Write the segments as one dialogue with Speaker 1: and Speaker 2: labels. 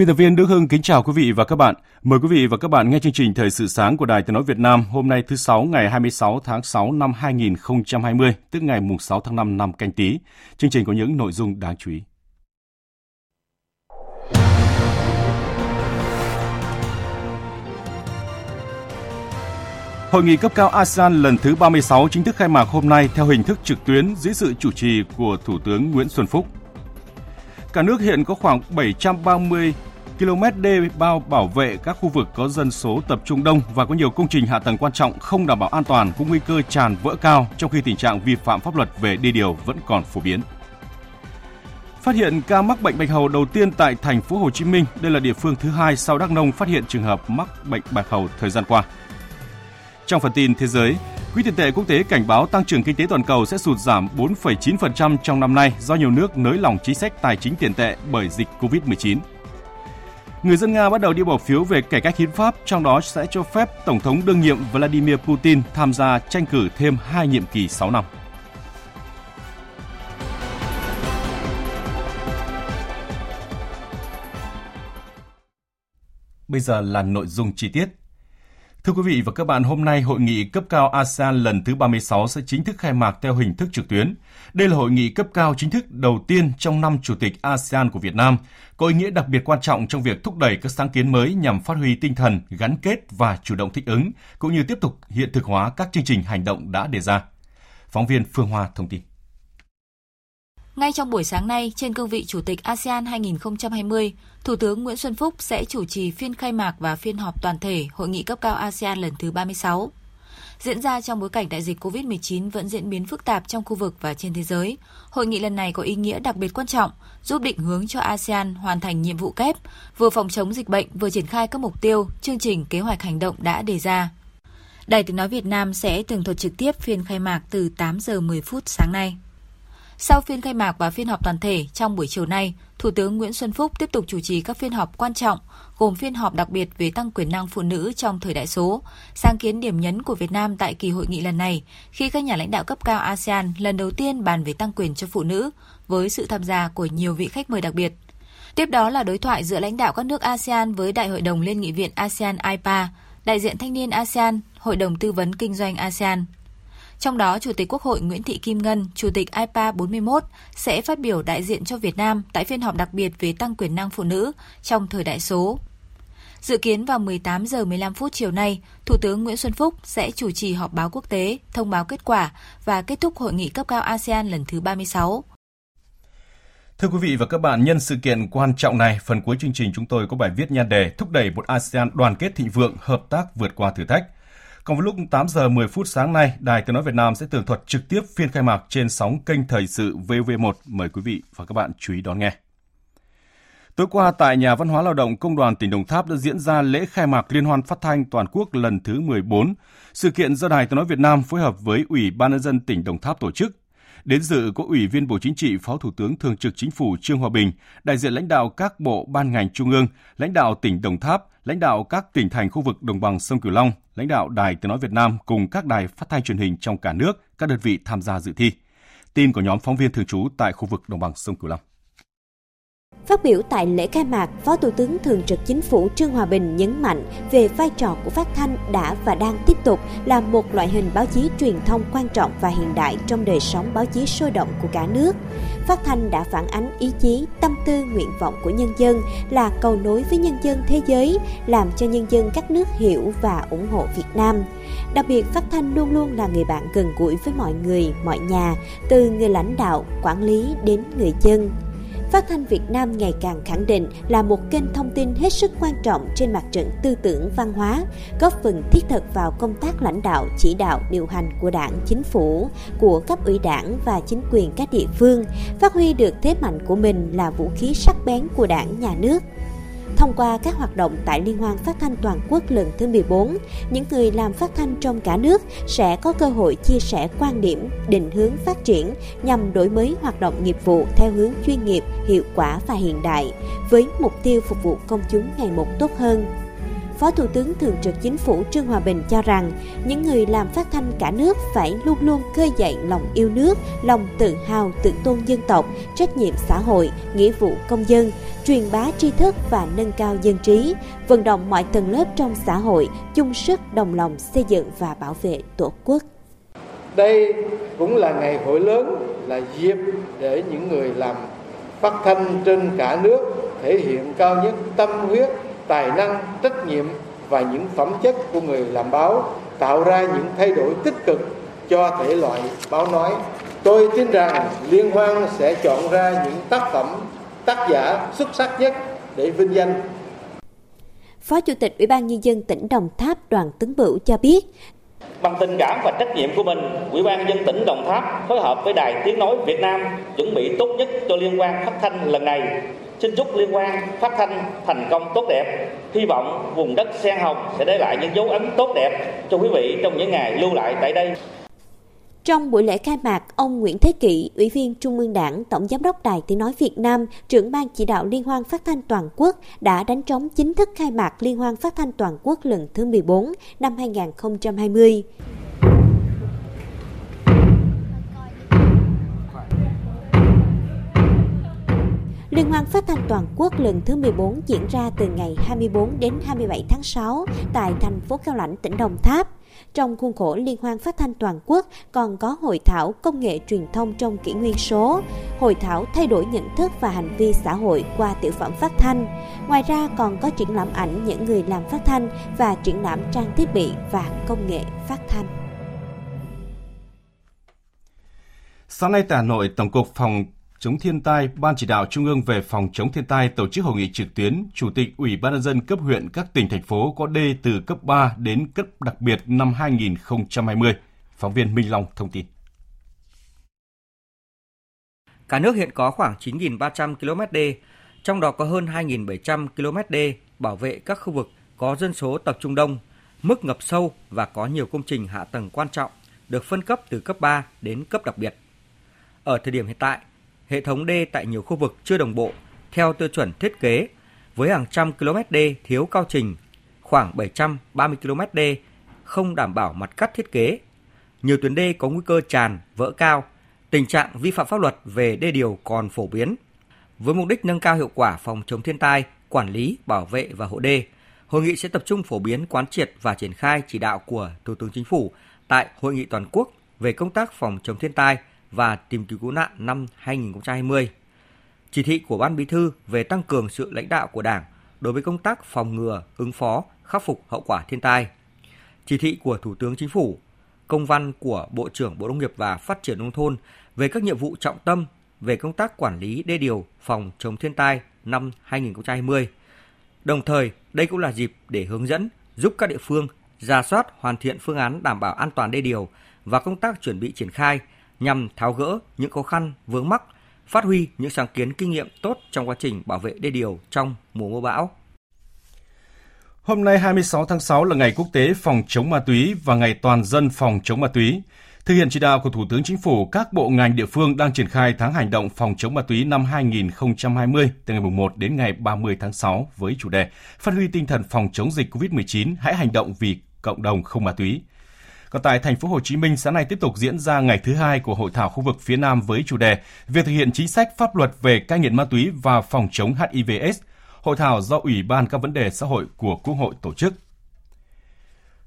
Speaker 1: Biên tập viên Đức Hưng kính chào quý vị và các bạn. Mời quý vị và các bạn nghe chương trình Thời sự sáng của Đài Tiếng nói Việt Nam hôm nay thứ sáu ngày 26 tháng 6 năm 2020, tức ngày mùng 6 tháng 5 năm canh tí. Chương trình có những nội dung đáng chú ý. Hội nghị cấp cao ASEAN lần thứ 36 chính thức khai mạc hôm nay theo hình thức trực tuyến dưới sự chủ trì của Thủ tướng Nguyễn Xuân Phúc. Cả nước hiện có khoảng 730 km đê bao bảo vệ các khu vực có dân số tập trung đông và có nhiều công trình hạ tầng quan trọng không đảm bảo an toàn cũng nguy cơ tràn vỡ cao trong khi tình trạng vi phạm pháp luật về đê điều vẫn còn phổ biến. Phát hiện ca mắc bệnh bạch hầu đầu tiên tại thành phố Hồ Chí Minh, đây là địa phương thứ hai sau Đắk Nông phát hiện trường hợp mắc bệnh bạch hầu thời gian qua. Trong phần tin thế giới, Quỹ tiền tệ quốc tế cảnh báo tăng trưởng kinh tế toàn cầu sẽ sụt giảm 4,9% trong năm nay do nhiều nước nới lỏng chính sách tài chính tiền tệ bởi dịch Covid-19. Người dân Nga bắt đầu đi bỏ phiếu về cải cách hiến pháp, trong đó sẽ cho phép Tổng thống đương nhiệm Vladimir Putin tham gia tranh cử thêm hai nhiệm kỳ 6 năm. Bây giờ là nội dung chi tiết. Thưa quý vị và các bạn, hôm nay hội nghị cấp cao ASEAN lần thứ 36 sẽ chính thức khai mạc theo hình thức trực tuyến. Đây là hội nghị cấp cao chính thức đầu tiên trong năm chủ tịch ASEAN của Việt Nam, có ý nghĩa đặc biệt quan trọng trong việc thúc đẩy các sáng kiến mới nhằm phát huy tinh thần gắn kết và chủ động thích ứng, cũng như tiếp tục hiện thực hóa các chương trình hành động đã đề ra. Phóng viên Phương Hoa thông tin.
Speaker 2: Ngay trong buổi sáng nay, trên cương vị Chủ tịch ASEAN 2020, Thủ tướng Nguyễn Xuân Phúc sẽ chủ trì phiên khai mạc và phiên họp toàn thể Hội nghị cấp cao ASEAN lần thứ 36. Diễn ra trong bối cảnh đại dịch COVID-19 vẫn diễn biến phức tạp trong khu vực và trên thế giới, hội nghị lần này có ý nghĩa đặc biệt quan trọng, giúp định hướng cho ASEAN hoàn thành nhiệm vụ kép, vừa phòng chống dịch bệnh, vừa triển khai các mục tiêu, chương trình, kế hoạch hành động đã đề ra. Đài tiếng nói Việt Nam sẽ tường thuật trực tiếp phiên khai mạc từ 8 giờ 10 phút sáng nay. Sau phiên khai mạc và phiên họp toàn thể trong buổi chiều nay, Thủ tướng Nguyễn Xuân Phúc tiếp tục chủ trì các phiên họp quan trọng, gồm phiên họp đặc biệt về tăng quyền năng phụ nữ trong thời đại số, sáng kiến điểm nhấn của Việt Nam tại kỳ hội nghị lần này, khi các nhà lãnh đạo cấp cao ASEAN lần đầu tiên bàn về tăng quyền cho phụ nữ, với sự tham gia của nhiều vị khách mời đặc biệt. Tiếp đó là đối thoại giữa lãnh đạo các nước ASEAN với Đại hội đồng Liên nghị viện ASEAN IPA, đại diện thanh niên ASEAN, Hội đồng tư vấn kinh doanh ASEAN, trong đó, Chủ tịch Quốc hội Nguyễn Thị Kim Ngân, Chủ tịch IPA 41 sẽ phát biểu đại diện cho Việt Nam tại phiên họp đặc biệt về tăng quyền năng phụ nữ trong thời đại số. Dự kiến vào 18 giờ 15 phút chiều nay, Thủ tướng Nguyễn Xuân Phúc sẽ chủ trì họp báo quốc tế, thông báo kết quả và kết thúc hội nghị cấp cao ASEAN lần thứ 36.
Speaker 1: Thưa quý vị và các bạn, nhân sự kiện quan trọng này, phần cuối chương trình chúng tôi có bài viết nhan đề thúc đẩy một ASEAN đoàn kết thịnh vượng, hợp tác vượt qua thử thách – còn vào lúc 8 giờ 10 phút sáng nay, Đài Tiếng nói Việt Nam sẽ tường thuật trực tiếp phiên khai mạc trên sóng kênh thời sự VV1. Mời quý vị và các bạn chú ý đón nghe. Tối qua tại Nhà Văn hóa Lao động Công đoàn tỉnh Đồng Tháp đã diễn ra lễ khai mạc Liên hoan phát thanh toàn quốc lần thứ 14. Sự kiện do Đài Tiếng nói Việt Nam phối hợp với Ủy ban nhân dân tỉnh Đồng Tháp tổ chức. Đến dự có Ủy viên Bộ Chính trị, Phó Thủ tướng Thường trực Chính phủ Trương Hòa Bình, đại diện lãnh đạo các bộ ban ngành trung ương, lãnh đạo tỉnh Đồng Tháp, lãnh đạo các tỉnh thành khu vực đồng bằng sông Cửu Long, lãnh đạo Đài Tiếng nói Việt Nam cùng các đài phát thanh truyền hình trong cả nước, các đơn vị tham gia dự thi. Tin của nhóm phóng viên thường trú tại khu vực đồng bằng sông Cửu Long.
Speaker 3: Phát biểu tại lễ khai mạc, Phó Thủ tướng Thường trực Chính phủ Trương Hòa Bình nhấn mạnh về vai trò của phát thanh đã và đang tiếp tục là một loại hình báo chí truyền thông quan trọng và hiện đại trong đời sống báo chí sôi động của cả nước. Phát thanh đã phản ánh ý chí, tâm tư, nguyện vọng của nhân dân, là cầu nối với nhân dân thế giới, làm cho nhân dân các nước hiểu và ủng hộ Việt Nam. Đặc biệt, phát thanh luôn luôn là người bạn gần gũi với mọi người, mọi nhà, từ người lãnh đạo, quản lý đến người dân. Phát thanh Việt Nam ngày càng khẳng định là một kênh thông tin hết sức quan trọng trên mặt trận tư tưởng văn hóa, góp phần thiết thực vào công tác lãnh đạo, chỉ đạo, điều hành của đảng, chính phủ, của cấp ủy đảng và chính quyền các địa phương, phát huy được thế mạnh của mình là vũ khí sắc bén của đảng, nhà nước. Thông qua các hoạt động tại Liên hoan phát thanh toàn quốc lần thứ 14, những người làm phát thanh trong cả nước sẽ có cơ hội chia sẻ quan điểm, định hướng phát triển nhằm đổi mới hoạt động nghiệp vụ theo hướng chuyên nghiệp, hiệu quả và hiện đại, với mục tiêu phục vụ công chúng ngày một tốt hơn. Phó Thủ tướng Thường trực Chính phủ Trương Hòa Bình cho rằng, những người làm phát thanh cả nước phải luôn luôn khơi dậy lòng yêu nước, lòng tự hào, tự tôn dân tộc, trách nhiệm xã hội, nghĩa vụ công dân, truyền bá tri thức và nâng cao dân trí, vận động mọi tầng lớp trong xã hội chung sức đồng lòng xây dựng và bảo vệ Tổ quốc.
Speaker 4: Đây cũng là ngày hội lớn, là dịp để những người làm phát thanh trên cả nước thể hiện cao nhất tâm huyết, tài năng, trách nhiệm và những phẩm chất của người làm báo, tạo ra những thay đổi tích cực cho thể loại báo nói. Tôi tin rằng Liên hoan sẽ chọn ra những tác phẩm tác giả xuất sắc nhất để vinh danh.
Speaker 3: Phó Chủ tịch Ủy ban Nhân dân tỉnh Đồng Tháp Đoàn Tấn Bửu cho biết,
Speaker 5: Bằng tình cảm và trách nhiệm của mình, Ủy ban dân tỉnh Đồng Tháp phối hợp với Đài Tiếng Nói Việt Nam chuẩn bị tốt nhất cho liên quan phát thanh lần này. Xin chúc liên quan phát thanh thành công tốt đẹp. Hy vọng vùng đất sen hồng sẽ để lại những dấu ấn tốt đẹp cho quý vị trong những ngày lưu lại tại đây.
Speaker 3: Trong buổi lễ khai mạc, ông Nguyễn Thế Kỷ, Ủy viên Trung ương Đảng, Tổng Giám đốc Đài Tiếng Nói Việt Nam, trưởng ban chỉ đạo Liên hoan phát thanh toàn quốc đã đánh trống chính thức khai mạc Liên hoan phát thanh toàn quốc lần thứ 14 năm 2020. Liên hoan phát thanh toàn quốc lần thứ 14 diễn ra từ ngày 24 đến 27 tháng 6 tại thành phố Cao Lãnh, tỉnh Đồng Tháp. Trong khuôn khổ Liên hoan phát thanh toàn quốc còn có hội thảo công nghệ truyền thông trong kỷ nguyên số, hội thảo thay đổi nhận thức và hành vi xã hội qua tiểu phẩm phát thanh. Ngoài ra còn có triển lãm ảnh những người làm phát thanh và triển lãm trang thiết bị và công nghệ phát thanh.
Speaker 1: Sáng nay tại Hà Nội, Tổng cục Phòng chống thiên tai, Ban chỉ đạo Trung ương về phòng chống thiên tai tổ chức hội nghị trực tuyến Chủ tịch Ủy ban nhân dân cấp huyện các tỉnh thành phố có D từ cấp 3 đến cấp đặc biệt năm 2020. Phóng viên Minh Long thông tin.
Speaker 6: Cả nước hiện có khoảng 9.300 km đê, trong đó có hơn 2.700 km đê bảo vệ các khu vực có dân số tập trung đông, mức ngập sâu và có nhiều công trình hạ tầng quan trọng được phân cấp từ cấp 3 đến cấp đặc biệt. Ở thời điểm hiện tại, hệ thống đê tại nhiều khu vực chưa đồng bộ theo tiêu chuẩn thiết kế với hàng trăm km đê thiếu cao trình, khoảng 730 km đê không đảm bảo mặt cắt thiết kế. Nhiều tuyến đê có nguy cơ tràn, vỡ cao, tình trạng vi phạm pháp luật về đê điều còn phổ biến. Với mục đích nâng cao hiệu quả phòng chống thiên tai, quản lý, bảo vệ và hộ đê, hội nghị sẽ tập trung phổ biến quán triệt và triển khai chỉ đạo của Thủ tướng Chính phủ tại hội nghị toàn quốc về công tác phòng chống thiên tai và tìm kiếm cứu nạn năm 2020. Chỉ thị của Ban Bí thư về tăng cường sự lãnh đạo của Đảng đối với công tác phòng ngừa, ứng phó, khắc phục hậu quả thiên tai. Chỉ thị của Thủ tướng Chính phủ, công văn của Bộ trưởng Bộ Nông nghiệp và Phát triển Nông thôn về các nhiệm vụ trọng tâm về công tác quản lý đê điều phòng chống thiên tai năm 2020. Đồng thời, đây cũng là dịp để hướng dẫn giúp các địa phương ra soát hoàn thiện phương án đảm bảo an toàn đê điều và công tác chuẩn bị triển khai nhằm tháo gỡ những khó khăn vướng mắc, phát huy những sáng kiến kinh nghiệm tốt trong quá trình bảo vệ đê điều trong mùa mưa bão.
Speaker 1: Hôm nay 26 tháng 6 là ngày quốc tế phòng chống ma túy và ngày toàn dân phòng chống ma túy. Thực hiện chỉ đạo của Thủ tướng Chính phủ, các bộ ngành địa phương đang triển khai tháng hành động phòng chống ma túy năm 2020 từ ngày 1 đến ngày 30 tháng 6 với chủ đề Phát huy tinh thần phòng chống dịch COVID-19, hãy hành động vì cộng đồng không ma túy. Còn tại thành phố Hồ Chí Minh, sáng nay tiếp tục diễn ra ngày thứ hai của hội thảo khu vực phía Nam với chủ đề Việc thực hiện chính sách pháp luật về cai nghiện ma túy và phòng chống HIV/AIDS. Hội thảo do Ủy ban các vấn đề xã hội của Quốc hội tổ chức.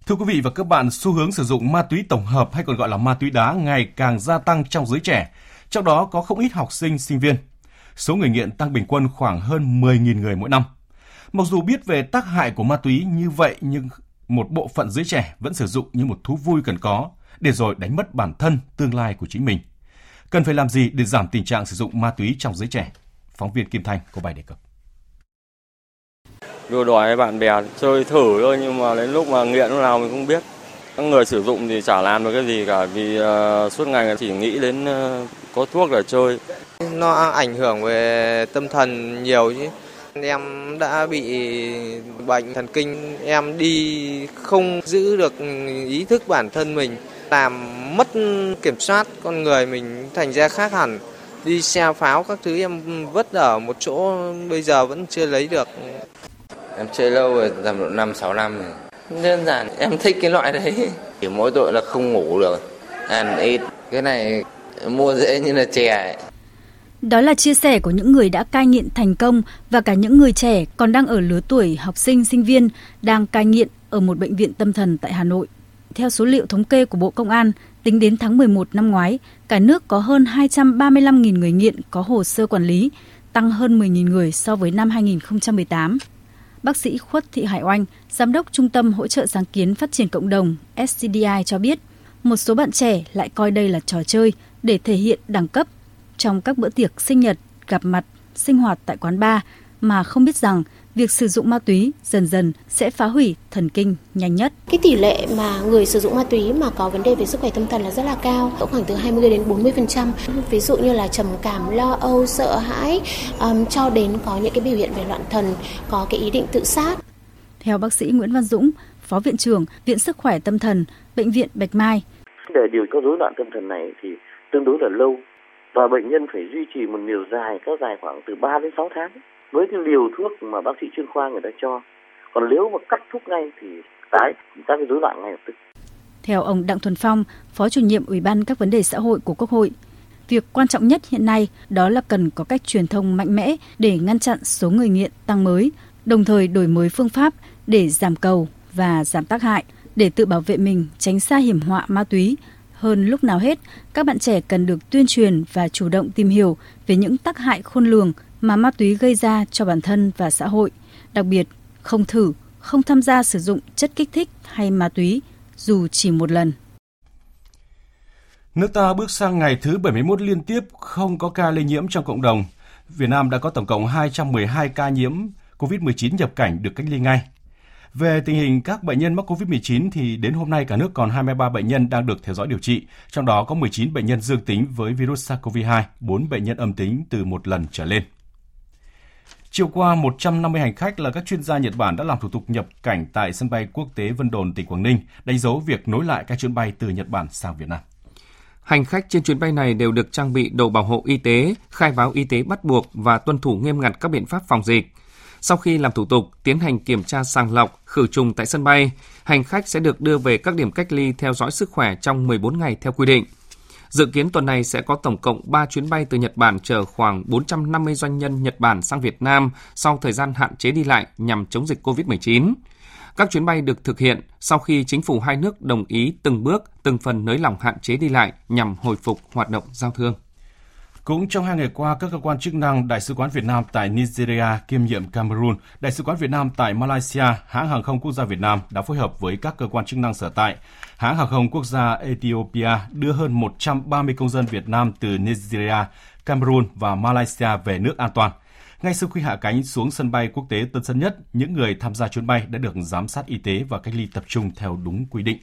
Speaker 1: Thưa quý vị và các bạn, xu hướng sử dụng ma túy tổng hợp hay còn gọi là ma túy đá ngày càng gia tăng trong giới trẻ. Trong đó có không ít học sinh, sinh viên. Số người nghiện tăng bình quân khoảng hơn 10.000 người mỗi năm. Mặc dù biết về tác hại của ma túy như vậy nhưng một bộ phận giới trẻ vẫn sử dụng như một thú vui cần có để rồi đánh mất bản thân, tương lai của chính mình. Cần phải làm gì để giảm tình trạng sử dụng ma túy trong giới trẻ? Phóng viên Kim Thanh có bài đề cập
Speaker 7: đua đòi bạn bè chơi thử thôi nhưng mà đến lúc mà nghiện lúc nào mình không biết các người sử dụng thì chả làm được cái gì cả vì uh, suốt ngày chỉ nghĩ đến uh, có thuốc để chơi
Speaker 8: nó ảnh hưởng về tâm thần nhiều chứ em đã bị bệnh thần kinh em đi không giữ được ý thức bản thân mình làm mất kiểm soát con người mình thành ra khác hẳn đi xe pháo các thứ em vứt ở một chỗ bây giờ vẫn chưa lấy được
Speaker 9: Em chơi lâu rồi, tầm độ 5 6 năm rồi. Đơn giản em thích cái loại đấy. Chỉ mỗi tội là không ngủ được, ăn ít. Cái này mua dễ như là chè ấy.
Speaker 10: Đó là chia sẻ của những người đã cai nghiện thành công và cả những người trẻ còn đang ở lứa tuổi học sinh, sinh viên đang cai nghiện ở một bệnh viện tâm thần tại Hà Nội. Theo số liệu thống kê của Bộ Công an, tính đến tháng 11 năm ngoái, cả nước có hơn 235.000 người nghiện có hồ sơ quản lý, tăng hơn 10.000 người so với năm 2018. Bác sĩ Khuất Thị Hải Oanh, Giám đốc Trung tâm Hỗ trợ Sáng kiến Phát triển Cộng đồng SCDI cho biết, một số bạn trẻ lại coi đây là trò chơi để thể hiện đẳng cấp trong các bữa tiệc sinh nhật, gặp mặt, sinh hoạt tại quán bar mà không biết rằng việc sử dụng ma túy dần dần sẽ phá hủy thần kinh nhanh nhất.
Speaker 11: Cái tỷ lệ mà người sử dụng ma túy mà có vấn đề về sức khỏe tâm thần là rất là cao, khoảng từ 20 đến 40%. Ví dụ như là trầm cảm, lo âu, sợ hãi um, cho đến có những cái biểu hiện về loạn thần, có cái ý định tự sát.
Speaker 10: Theo bác sĩ Nguyễn Văn Dũng, Phó viện trưởng Viện Sức khỏe tâm thần, Bệnh viện Bạch Mai.
Speaker 12: Để điều các rối loạn tâm thần này thì tương đối là lâu và bệnh nhân phải duy trì một liều dài kéo dài khoảng từ 3 đến 6 tháng. Với cái liều thuốc mà bác sĩ chuyên khoa người ta cho. Còn nếu mà cắt thuốc ngay thì tái các cái rối loạn ngay lập tức.
Speaker 10: Theo ông Đặng Thuần Phong, Phó chủ nhiệm Ủy ban các vấn đề xã hội của Quốc hội, việc quan trọng nhất hiện nay đó là cần có cách truyền thông mạnh mẽ để ngăn chặn số người nghiện tăng mới, đồng thời đổi mới phương pháp để giảm cầu và giảm tác hại, để tự bảo vệ mình tránh xa hiểm họa ma túy. Hơn lúc nào hết, các bạn trẻ cần được tuyên truyền và chủ động tìm hiểu về những tác hại khôn lường mà ma túy gây ra cho bản thân và xã hội, đặc biệt không thử, không tham gia sử dụng chất kích thích hay ma túy dù chỉ một lần.
Speaker 1: Nước ta bước sang ngày thứ 71 liên tiếp không có ca lây nhiễm trong cộng đồng. Việt Nam đã có tổng cộng 212 ca nhiễm COVID-19 nhập cảnh được cách ly ngay. Về tình hình các bệnh nhân mắc COVID-19 thì đến hôm nay cả nước còn 23 bệnh nhân đang được theo dõi điều trị, trong đó có 19 bệnh nhân dương tính với virus SARS-CoV-2, 4 bệnh nhân âm tính từ một lần trở lên. Chiều qua, 150 hành khách là các chuyên gia Nhật Bản đã làm thủ tục nhập cảnh tại sân bay quốc tế Vân Đồn, tỉnh Quảng Ninh, đánh dấu việc nối lại các chuyến bay từ Nhật Bản sang Việt Nam.
Speaker 13: Hành khách trên chuyến bay này đều được trang bị đồ bảo hộ y tế, khai báo y tế bắt buộc và tuân thủ nghiêm ngặt các biện pháp phòng dịch. Sau khi làm thủ tục, tiến hành kiểm tra sàng lọc, khử trùng tại sân bay, hành khách sẽ được đưa về các điểm cách ly theo dõi sức khỏe trong 14 ngày theo quy định. Dự kiến tuần này sẽ có tổng cộng 3 chuyến bay từ Nhật Bản chở khoảng 450 doanh nhân Nhật Bản sang Việt Nam sau thời gian hạn chế đi lại nhằm chống dịch COVID-19. Các chuyến bay được thực hiện sau khi chính phủ hai nước đồng ý từng bước, từng phần nới lỏng hạn chế đi lại nhằm hồi phục hoạt động giao thương.
Speaker 1: Cũng trong hai ngày qua, các cơ quan chức năng Đại sứ quán Việt Nam tại Nigeria kiêm nhiệm Cameroon, Đại sứ quán Việt Nam tại Malaysia, hãng hàng không quốc gia Việt Nam đã phối hợp với các cơ quan chức năng sở tại. Hãng hàng không quốc gia Ethiopia đưa hơn 130 công dân Việt Nam từ Nigeria, Cameroon và Malaysia về nước an toàn. Ngay sau khi hạ cánh xuống sân bay quốc tế Tân Sơn Nhất, những người tham gia chuyến bay đã được giám sát y tế và cách ly tập trung theo đúng quy định.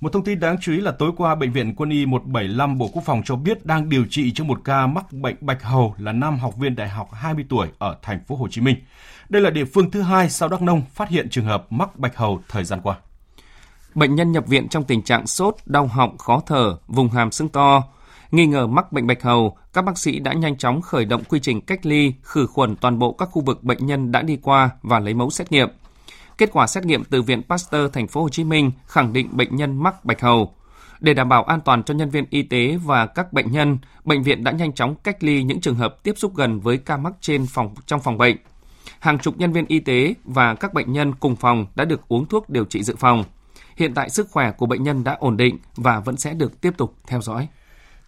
Speaker 1: Một thông tin đáng chú ý là tối qua, Bệnh viện Quân y 175 Bộ Quốc phòng cho biết đang điều trị cho một ca mắc bệnh bạch hầu là nam học viên đại học 20 tuổi ở thành phố Hồ Chí Minh. Đây là địa phương thứ hai sau Đắk Nông phát hiện trường hợp mắc bạch hầu thời gian qua.
Speaker 13: Bệnh nhân nhập viện trong tình trạng sốt, đau họng, khó thở, vùng hàm sưng to. Nghi ngờ mắc bệnh bạch hầu, các bác sĩ đã nhanh chóng khởi động quy trình cách ly, khử khuẩn toàn bộ các khu vực bệnh nhân đã đi qua và lấy mẫu xét nghiệm – Kết quả xét nghiệm từ Viện Pasteur Thành phố Hồ Chí Minh khẳng định bệnh nhân mắc bạch hầu. Để đảm bảo an toàn cho nhân viên y tế và các bệnh nhân, bệnh viện đã nhanh chóng cách ly những trường hợp tiếp xúc gần với ca mắc trên phòng trong phòng bệnh. Hàng chục nhân viên y tế và các bệnh nhân cùng phòng đã được uống thuốc điều trị dự phòng. Hiện tại sức khỏe của bệnh nhân đã ổn định và vẫn sẽ được tiếp tục theo dõi.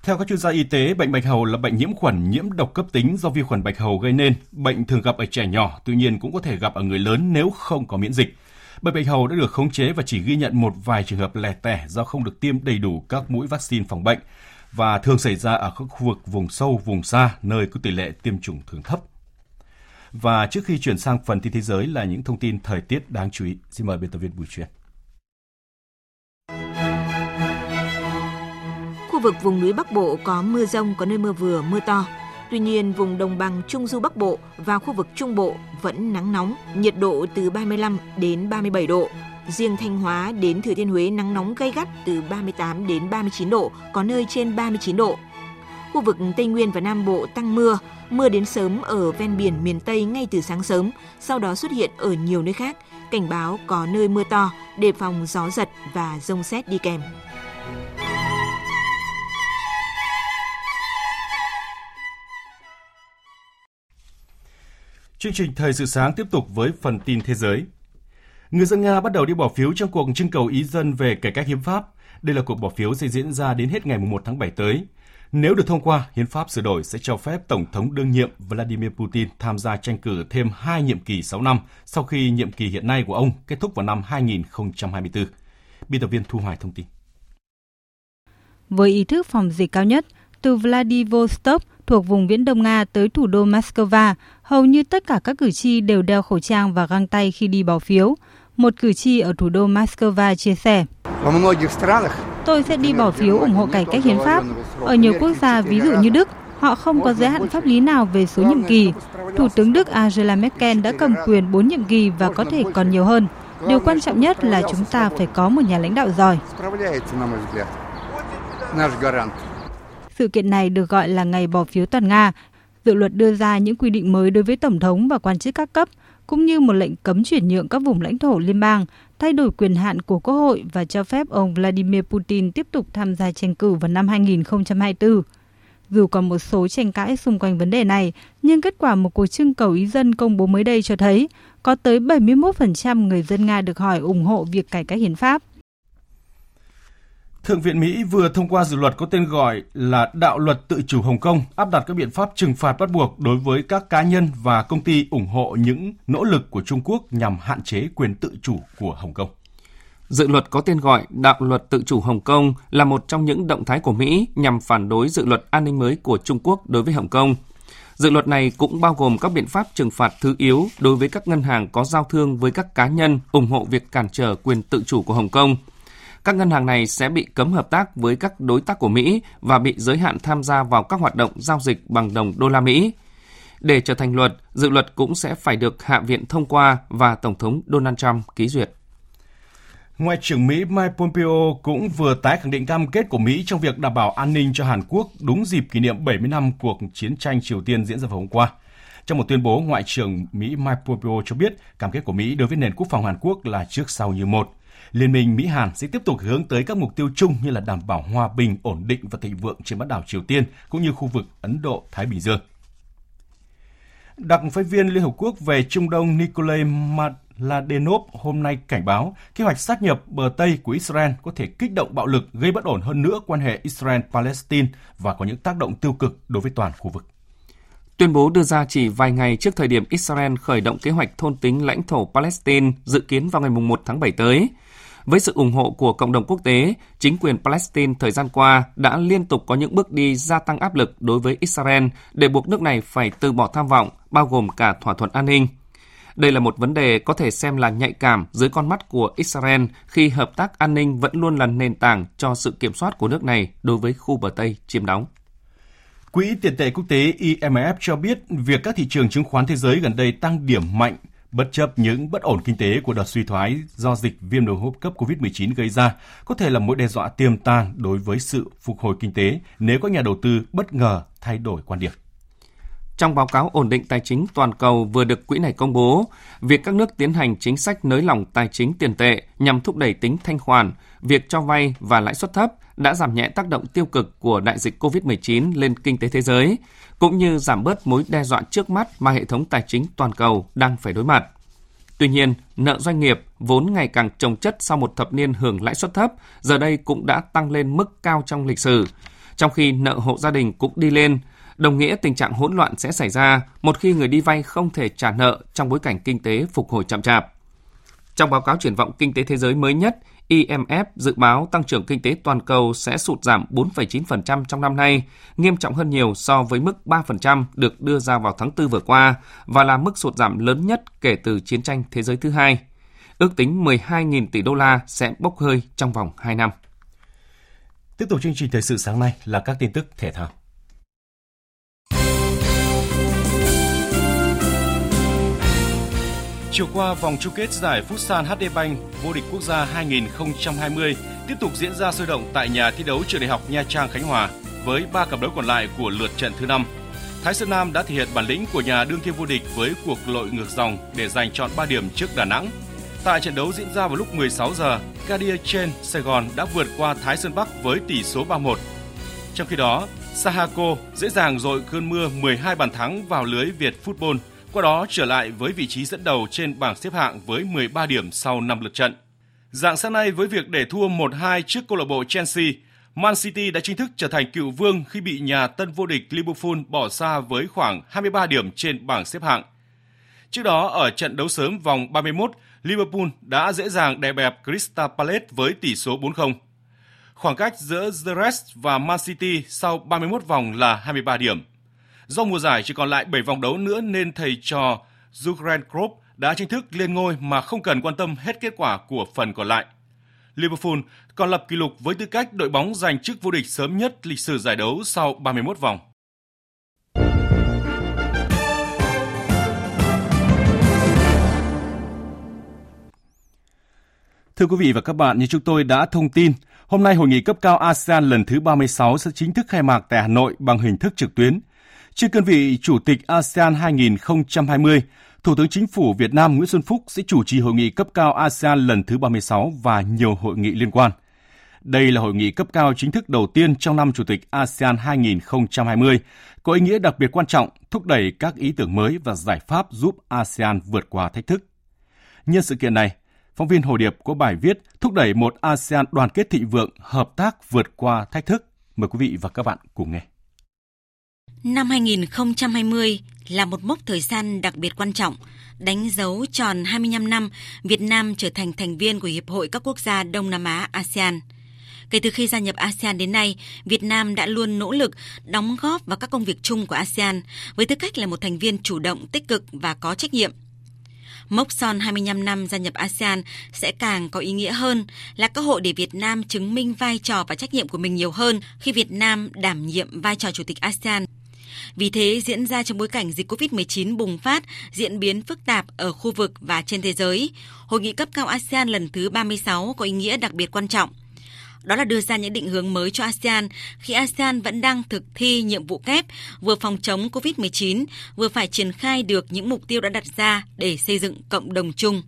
Speaker 1: Theo các chuyên gia y tế, bệnh bạch hầu là bệnh nhiễm khuẩn nhiễm độc cấp tính do vi khuẩn bạch hầu gây nên. Bệnh thường gặp ở trẻ nhỏ, tuy nhiên cũng có thể gặp ở người lớn nếu không có miễn dịch. Bệnh bạch hầu đã được khống chế và chỉ ghi nhận một vài trường hợp lẻ tẻ do không được tiêm đầy đủ các mũi vaccine phòng bệnh và thường xảy ra ở các khu vực vùng sâu, vùng xa, nơi có tỷ lệ tiêm chủng thường thấp. Và trước khi chuyển sang phần tin thế giới là những thông tin thời tiết đáng chú ý. Xin mời biên tập viên Bùi Truyền.
Speaker 14: Khu vực vùng núi Bắc Bộ có mưa rông, có nơi mưa vừa, mưa to. Tuy nhiên, vùng đồng bằng Trung Du Bắc Bộ và khu vực Trung Bộ vẫn nắng nóng, nhiệt độ từ 35 đến 37 độ. Riêng Thanh Hóa đến Thừa Thiên Huế nắng nóng gay gắt từ 38 đến 39 độ, có nơi trên 39 độ. Khu vực Tây Nguyên và Nam Bộ tăng mưa, mưa đến sớm ở ven biển miền Tây ngay từ sáng sớm, sau đó xuất hiện ở nhiều nơi khác. Cảnh báo có nơi mưa to, đề phòng gió giật và rông xét đi kèm.
Speaker 1: Chương trình Thời sự sáng tiếp tục với phần tin thế giới. Người dân Nga bắt đầu đi bỏ phiếu trong cuộc trưng cầu ý dân về cải cách hiến pháp. Đây là cuộc bỏ phiếu sẽ diễn ra đến hết ngày 1 tháng 7 tới. Nếu được thông qua, hiến pháp sửa đổi sẽ cho phép Tổng thống đương nhiệm Vladimir Putin tham gia tranh cử thêm hai nhiệm kỳ 6 năm sau khi nhiệm kỳ hiện nay của ông kết thúc vào năm 2024. Biên tập viên Thu Hoài thông tin.
Speaker 15: Với ý thức phòng dịch cao nhất, từ Vladivostok thuộc vùng viễn Đông Nga tới thủ đô Moscow, hầu như tất cả các cử tri đều đeo khẩu trang và găng tay khi đi bỏ phiếu. Một cử tri ở thủ đô Moscow chia sẻ. Tôi sẽ đi bỏ phiếu ủng hộ cải cách hiến pháp. Ở nhiều quốc gia, ví dụ như Đức, họ không có giới hạn pháp lý nào về số nhiệm kỳ. Thủ tướng Đức Angela Merkel đã cầm quyền 4 nhiệm kỳ và có thể còn nhiều hơn. Điều quan trọng nhất là chúng ta phải có một nhà lãnh đạo giỏi. Sự kiện này được gọi là ngày bỏ phiếu toàn Nga. Dự luật đưa ra những quy định mới đối với Tổng thống và quan chức các cấp, cũng như một lệnh cấm chuyển nhượng các vùng lãnh thổ liên bang, thay đổi quyền hạn của Quốc hội và cho phép ông Vladimir Putin tiếp tục tham gia tranh cử vào năm 2024. Dù còn một số tranh cãi xung quanh vấn đề này, nhưng kết quả một cuộc trưng cầu ý dân công bố mới đây cho thấy có tới 71% người dân Nga được hỏi ủng hộ việc cải cách hiến pháp.
Speaker 1: Thượng viện Mỹ vừa thông qua dự luật có tên gọi là Đạo luật tự chủ Hồng Kông, áp đặt các biện pháp trừng phạt bắt buộc đối với các cá nhân và công ty ủng hộ những nỗ lực của Trung Quốc nhằm hạn chế quyền tự chủ của Hồng Kông.
Speaker 13: Dự luật có tên gọi Đạo luật tự chủ Hồng Kông là một trong những động thái của Mỹ nhằm phản đối dự luật an ninh mới của Trung Quốc đối với Hồng Kông. Dự luật này cũng bao gồm các biện pháp trừng phạt thứ yếu đối với các ngân hàng có giao thương với các cá nhân ủng hộ việc cản trở quyền tự chủ của Hồng Kông – các ngân hàng này sẽ bị cấm hợp tác với các đối tác của Mỹ và bị giới hạn tham gia vào các hoạt động giao dịch bằng đồng đô la Mỹ. Để trở thành luật, dự luật cũng sẽ phải được Hạ viện thông qua và Tổng thống Donald Trump ký duyệt.
Speaker 1: Ngoại trưởng Mỹ Mike Pompeo cũng vừa tái khẳng định cam kết của Mỹ trong việc đảm bảo an ninh cho Hàn Quốc đúng dịp kỷ niệm 70 năm cuộc chiến tranh Triều Tiên diễn ra vào hôm qua. Trong một tuyên bố, Ngoại trưởng Mỹ Mike Pompeo cho biết cam kết của Mỹ đối với nền quốc phòng Hàn Quốc là trước sau như một. Liên minh Mỹ-Hàn sẽ tiếp tục hướng tới các mục tiêu chung như là đảm bảo hòa bình, ổn định và thịnh vượng trên bán đảo Triều Tiên cũng như khu vực Ấn Độ-Thái Bình Dương. Đặc phái viên Liên Hợp Quốc về Trung Đông Nikolai Mladenov hôm nay cảnh báo kế hoạch sát nhập bờ Tây của Israel có thể kích động bạo lực gây bất ổn hơn nữa quan hệ Israel-Palestine và có những tác động tiêu cực đối với toàn khu vực.
Speaker 13: Tuyên bố đưa ra chỉ vài ngày trước thời điểm Israel khởi động kế hoạch thôn tính lãnh thổ Palestine dự kiến vào ngày 1 tháng 7 tới. Với sự ủng hộ của cộng đồng quốc tế, chính quyền Palestine thời gian qua đã liên tục có những bước đi gia tăng áp lực đối với Israel để buộc nước này phải từ bỏ tham vọng, bao gồm cả thỏa thuận an ninh. Đây là một vấn đề có thể xem là nhạy cảm dưới con mắt của Israel khi hợp tác an ninh vẫn luôn là nền tảng cho sự kiểm soát của nước này đối với khu bờ Tây chiếm đóng.
Speaker 1: Quỹ tiền tệ quốc tế IMF cho biết việc các thị trường chứng khoán thế giới gần đây tăng điểm mạnh bất chấp những bất ổn kinh tế của đợt suy thoái do dịch viêm đường hô hấp cấp COVID-19 gây ra, có thể là mối đe dọa tiềm tàng đối với sự phục hồi kinh tế nếu các nhà đầu tư bất ngờ thay đổi quan điểm.
Speaker 13: Trong báo cáo ổn định tài chính toàn cầu vừa được quỹ này công bố, việc các nước tiến hành chính sách nới lỏng tài chính tiền tệ nhằm thúc đẩy tính thanh khoản, việc cho vay và lãi suất thấp đã giảm nhẹ tác động tiêu cực của đại dịch COVID-19 lên kinh tế thế giới, cũng như giảm bớt mối đe dọa trước mắt mà hệ thống tài chính toàn cầu đang phải đối mặt. Tuy nhiên, nợ doanh nghiệp vốn ngày càng trồng chất sau một thập niên hưởng lãi suất thấp, giờ đây cũng đã tăng lên mức cao trong lịch sử. Trong khi nợ hộ gia đình cũng đi lên, đồng nghĩa tình trạng hỗn loạn sẽ xảy ra một khi người đi vay không thể trả nợ trong bối cảnh kinh tế phục hồi chậm chạp. Trong báo cáo triển vọng kinh tế thế giới mới nhất, IMF dự báo tăng trưởng kinh tế toàn cầu sẽ sụt giảm 4,9% trong năm nay, nghiêm trọng hơn nhiều so với mức 3% được đưa ra vào tháng 4 vừa qua và là mức sụt giảm lớn nhất kể từ chiến tranh thế giới thứ hai. Ước tính 12.000 tỷ đô la sẽ bốc hơi trong vòng 2 năm.
Speaker 1: Tiếp tục chương trình thời sự sáng nay là các tin tức thể thao. Chiều qua, vòng chung kết giải Futsal HD Bank vô địch quốc gia 2020 tiếp tục diễn ra sôi động tại nhà thi đấu trường đại học Nha Trang Khánh Hòa với ba cặp đấu còn lại của lượt trận thứ năm. Thái Sơn Nam đã thể hiện bản lĩnh của nhà đương kim vô địch với cuộc lội ngược dòng để giành chọn 3 điểm trước Đà Nẵng. Tại trận đấu diễn ra vào lúc 16 giờ, Cadia Chen Sài Gòn đã vượt qua Thái Sơn Bắc với tỷ số 3-1. Trong khi đó, Sahako dễ dàng dội cơn mưa 12 bàn thắng vào lưới Việt Football qua đó trở lại với vị trí dẫn đầu trên bảng xếp hạng với 13 điểm sau 5 lượt trận. Dạng sáng nay với việc để thua 1-2 trước câu lạc bộ Chelsea, Man City đã chính thức trở thành cựu vương khi bị nhà tân vô địch Liverpool bỏ xa với khoảng 23 điểm trên bảng xếp hạng. Trước đó, ở trận đấu sớm vòng 31, Liverpool đã dễ dàng đè bẹp Crystal Palace với tỷ số 4-0. Khoảng cách giữa The Rest và Man City sau 31 vòng là 23 điểm. Do mùa giải chỉ còn lại 7 vòng đấu nữa nên thầy trò Jurgen Klopp đã chính thức lên ngôi mà không cần quan tâm hết kết quả của phần còn lại. Liverpool còn lập kỷ lục với tư cách đội bóng giành chức vô địch sớm nhất lịch sử giải đấu sau 31 vòng. Thưa quý vị và các bạn, như chúng tôi đã thông tin, hôm nay hội nghị cấp cao ASEAN lần thứ 36 sẽ chính thức khai mạc tại Hà Nội bằng hình thức trực tuyến. Trên cương vị Chủ tịch ASEAN 2020, Thủ tướng Chính phủ Việt Nam Nguyễn Xuân Phúc sẽ chủ trì hội nghị cấp cao ASEAN lần thứ 36 và nhiều hội nghị liên quan. Đây là hội nghị cấp cao chính thức đầu tiên trong năm Chủ tịch ASEAN 2020, có ý nghĩa đặc biệt quan trọng thúc đẩy các ý tưởng mới và giải pháp giúp ASEAN vượt qua thách thức. Nhân sự kiện này, phóng viên Hồ Điệp có bài viết thúc đẩy một ASEAN đoàn kết thịnh vượng, hợp tác vượt qua thách thức. Mời quý vị và các bạn cùng nghe.
Speaker 16: Năm 2020 là một mốc thời gian đặc biệt quan trọng, đánh dấu tròn 25 năm Việt Nam trở thành thành viên của Hiệp hội các quốc gia Đông Nam Á ASEAN. Kể từ khi gia nhập ASEAN đến nay, Việt Nam đã luôn nỗ lực đóng góp vào các công việc chung của ASEAN với tư cách là một thành viên chủ động, tích cực và có trách nhiệm. Mốc son 25 năm gia nhập ASEAN sẽ càng có ý nghĩa hơn là cơ hội để Việt Nam chứng minh vai trò và trách nhiệm của mình nhiều hơn khi Việt Nam đảm nhiệm vai trò chủ tịch ASEAN vì thế, diễn ra trong bối cảnh dịch COVID-19 bùng phát, diễn biến phức tạp ở khu vực và trên thế giới, hội nghị cấp cao ASEAN lần thứ 36 có ý nghĩa đặc biệt quan trọng. Đó là đưa ra những định hướng mới cho ASEAN khi ASEAN vẫn đang thực thi nhiệm vụ kép vừa phòng chống COVID-19, vừa phải triển khai được những mục tiêu đã đặt ra để xây dựng cộng đồng chung.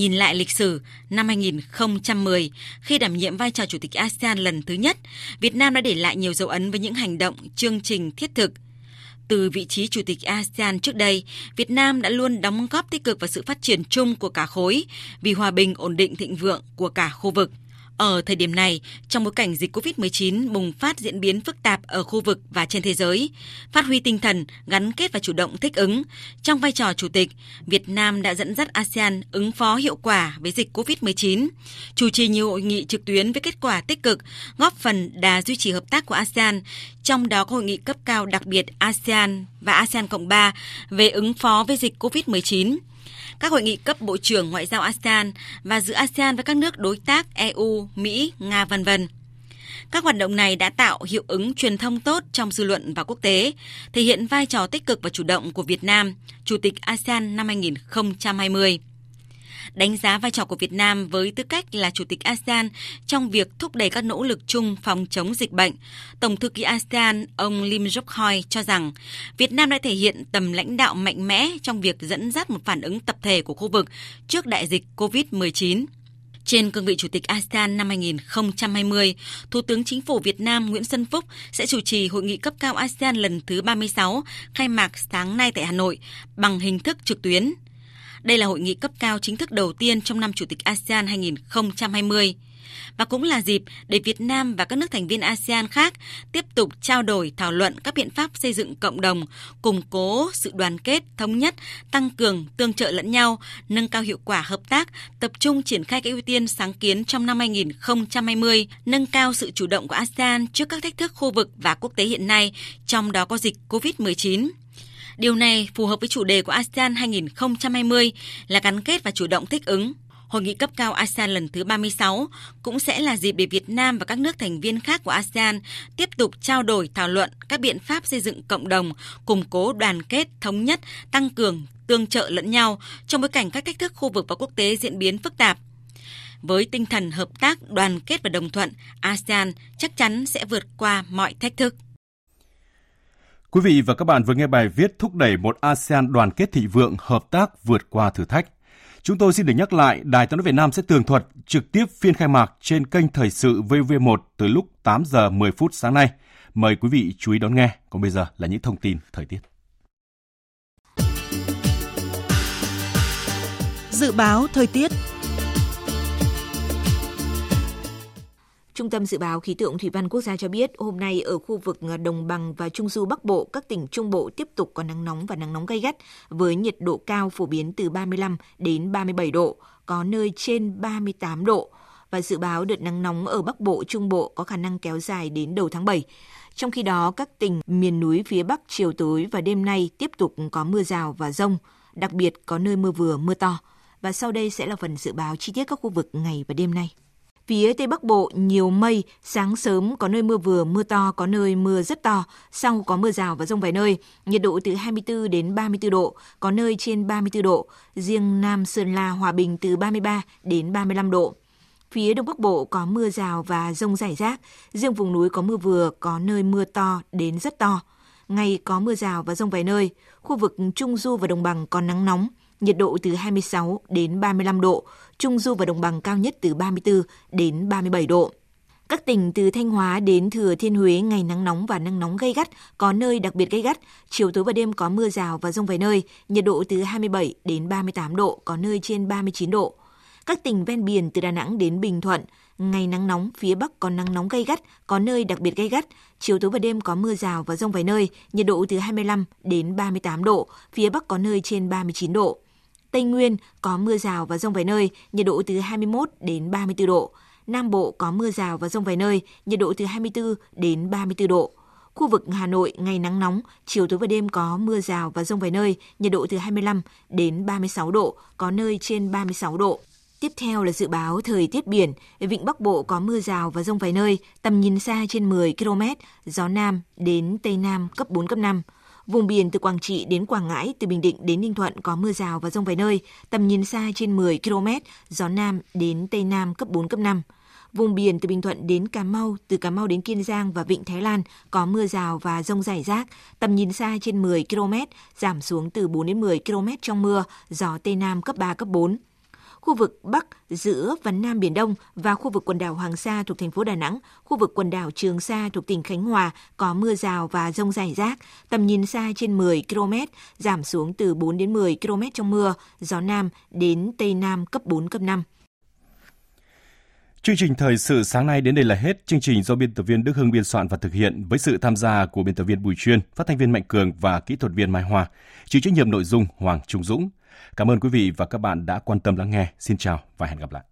Speaker 16: Nhìn lại lịch sử, năm 2010, khi đảm nhiệm vai trò Chủ tịch ASEAN lần thứ nhất, Việt Nam đã để lại nhiều dấu ấn với những hành động, chương trình thiết thực. Từ vị trí Chủ tịch ASEAN trước đây, Việt Nam đã luôn đóng góp tích cực vào sự phát triển chung của cả khối, vì hòa bình ổn định thịnh vượng của cả khu vực. Ở thời điểm này, trong bối cảnh dịch COVID-19 bùng phát diễn biến phức tạp ở khu vực và trên thế giới, phát huy tinh thần gắn kết và chủ động thích ứng, trong vai trò chủ tịch, Việt Nam đã dẫn dắt ASEAN ứng phó hiệu quả với dịch COVID-19, chủ trì nhiều hội nghị trực tuyến với kết quả tích cực, góp phần đà duy trì hợp tác của ASEAN, trong đó có hội nghị cấp cao đặc biệt ASEAN và ASEAN Cộng 3 về ứng phó với dịch COVID-19 các hội nghị cấp bộ trưởng ngoại giao ASEAN và giữa ASEAN với các nước đối tác EU, Mỹ, Nga vân vân. Các hoạt động này đã tạo hiệu ứng truyền thông tốt trong dư luận và quốc tế, thể hiện vai trò tích cực và chủ động của Việt Nam, Chủ tịch ASEAN năm 2020 đánh giá vai trò của Việt Nam với tư cách là Chủ tịch ASEAN trong việc thúc đẩy các nỗ lực chung phòng chống dịch bệnh. Tổng thư ký ASEAN ông Lim Jok Hoi cho rằng Việt Nam đã thể hiện tầm lãnh đạo mạnh mẽ trong việc dẫn dắt một phản ứng tập thể của khu vực trước đại dịch COVID-19. Trên cương vị Chủ tịch ASEAN năm 2020, Thủ tướng Chính phủ Việt Nam Nguyễn Xuân Phúc sẽ chủ trì hội nghị cấp cao ASEAN lần thứ 36 khai mạc sáng nay tại Hà Nội bằng hình thức trực tuyến. Đây là hội nghị cấp cao chính thức đầu tiên trong năm Chủ tịch ASEAN 2020 và cũng là dịp để Việt Nam và các nước thành viên ASEAN khác tiếp tục trao đổi thảo luận các biện pháp xây dựng cộng đồng, củng cố sự đoàn kết, thống nhất, tăng cường tương trợ lẫn nhau, nâng cao hiệu quả hợp tác, tập trung triển khai các ưu tiên sáng kiến trong năm 2020, nâng cao sự chủ động của ASEAN trước các thách thức khu vực và quốc tế hiện nay, trong đó có dịch COVID-19. Điều này phù hợp với chủ đề của ASEAN 2020 là gắn kết và chủ động thích ứng. Hội nghị cấp cao ASEAN lần thứ 36 cũng sẽ là dịp để Việt Nam và các nước thành viên khác của ASEAN tiếp tục trao đổi thảo luận các biện pháp xây dựng cộng đồng, củng cố đoàn kết, thống nhất, tăng cường, tương trợ lẫn nhau trong bối cảnh các thách thức khu vực và quốc tế diễn biến phức tạp. Với tinh thần hợp tác, đoàn kết và đồng thuận, ASEAN chắc chắn sẽ vượt qua mọi thách thức.
Speaker 1: Quý vị và các bạn vừa nghe bài viết thúc đẩy một ASEAN đoàn kết thịnh vượng, hợp tác vượt qua thử thách. Chúng tôi xin được nhắc lại, Đài Tiếng nói Việt Nam sẽ tường thuật trực tiếp phiên khai mạc trên kênh Thời sự VV1 từ lúc 8 giờ 10 phút sáng nay. Mời quý vị chú ý đón nghe. Còn bây giờ là những thông tin thời tiết.
Speaker 14: Dự báo thời tiết Trung tâm Dự báo Khí tượng Thủy văn Quốc gia cho biết hôm nay ở khu vực Đồng bằng và Trung du Bắc Bộ, các tỉnh Trung Bộ tiếp tục có nắng nóng và nắng nóng gay gắt với nhiệt độ cao phổ biến từ 35 đến 37 độ, có nơi trên 38 độ và dự báo đợt nắng nóng ở Bắc Bộ, Trung Bộ có khả năng kéo dài đến đầu tháng 7. Trong khi đó, các tỉnh miền núi phía Bắc chiều tối và đêm nay tiếp tục có mưa rào và rông, đặc biệt có nơi mưa vừa, mưa to. Và sau đây sẽ là phần dự báo chi tiết các khu vực ngày và đêm nay. Phía Tây Bắc Bộ nhiều mây, sáng sớm có nơi mưa vừa, mưa to, có nơi mưa rất to, sau có mưa rào và rông vài nơi, nhiệt độ từ 24 đến 34 độ, có nơi trên 34 độ, riêng Nam Sơn La, Hòa Bình từ 33 đến 35 độ. Phía Đông Bắc Bộ có mưa rào và rông rải rác, riêng vùng núi có mưa vừa, có nơi mưa to đến rất to. Ngày có mưa rào và rông vài nơi, khu vực Trung Du và Đồng Bằng có nắng nóng, nhiệt độ từ 26 đến 35 độ, Trung Du và Đồng bằng cao nhất từ 34 đến 37 độ. Các tỉnh từ Thanh Hóa đến Thừa Thiên Huế ngày nắng nóng và nắng nóng gay gắt, có nơi đặc biệt gay gắt, chiều tối và đêm có mưa rào và rông vài nơi, nhiệt độ từ 27 đến 38 độ, có nơi trên 39 độ. Các tỉnh ven biển từ Đà Nẵng đến Bình Thuận, ngày nắng nóng, phía Bắc có nắng nóng gay gắt, có nơi đặc biệt gay gắt, chiều tối và đêm có mưa rào và rông vài nơi, nhiệt độ từ 25 đến 38 độ, phía Bắc có nơi trên 39 độ. Tây Nguyên có mưa rào và rông vài nơi, nhiệt độ từ 21 đến 34 độ. Nam Bộ có mưa rào và rông vài nơi, nhiệt độ từ 24 đến 34 độ. Khu vực Hà Nội ngày nắng nóng, chiều tối và đêm có mưa rào và rông vài nơi, nhiệt độ từ 25 đến 36 độ, có nơi trên 36 độ. Tiếp theo là dự báo thời tiết biển, vịnh Bắc Bộ có mưa rào và rông vài nơi, tầm nhìn xa trên 10 km, gió Nam đến Tây Nam cấp 4, cấp 5. Vùng biển từ Quảng Trị đến Quảng Ngãi, từ Bình Định đến Ninh Thuận có mưa rào và rông vài nơi, tầm nhìn xa trên 10 km, gió Nam đến Tây Nam cấp 4, cấp 5. Vùng biển từ Bình Thuận đến Cà Mau, từ Cà Mau đến Kiên Giang và Vịnh Thái Lan có mưa rào và rông rải rác, tầm nhìn xa trên 10 km, giảm xuống từ 4 đến 10 km trong mưa, gió Tây Nam cấp 3, cấp 4 khu vực Bắc, giữa và Nam Biển Đông và khu vực quần đảo Hoàng Sa thuộc thành phố Đà Nẵng, khu vực quần đảo Trường Sa thuộc tỉnh Khánh Hòa có mưa rào và rông rải rác, tầm nhìn xa trên 10 km, giảm xuống từ 4 đến 10 km trong mưa, gió Nam đến Tây Nam cấp 4, cấp 5.
Speaker 1: Chương trình thời sự sáng nay đến đây là hết. Chương trình do biên tập viên Đức Hưng biên soạn và thực hiện với sự tham gia của biên tập viên Bùi Chuyên, phát thanh viên Mạnh Cường và kỹ thuật viên Mai hòa. Chịu trách nhiệm nội dung Hoàng Trung Dũng. Cảm ơn quý vị và các bạn đã quan tâm lắng nghe. Xin chào và hẹn gặp lại.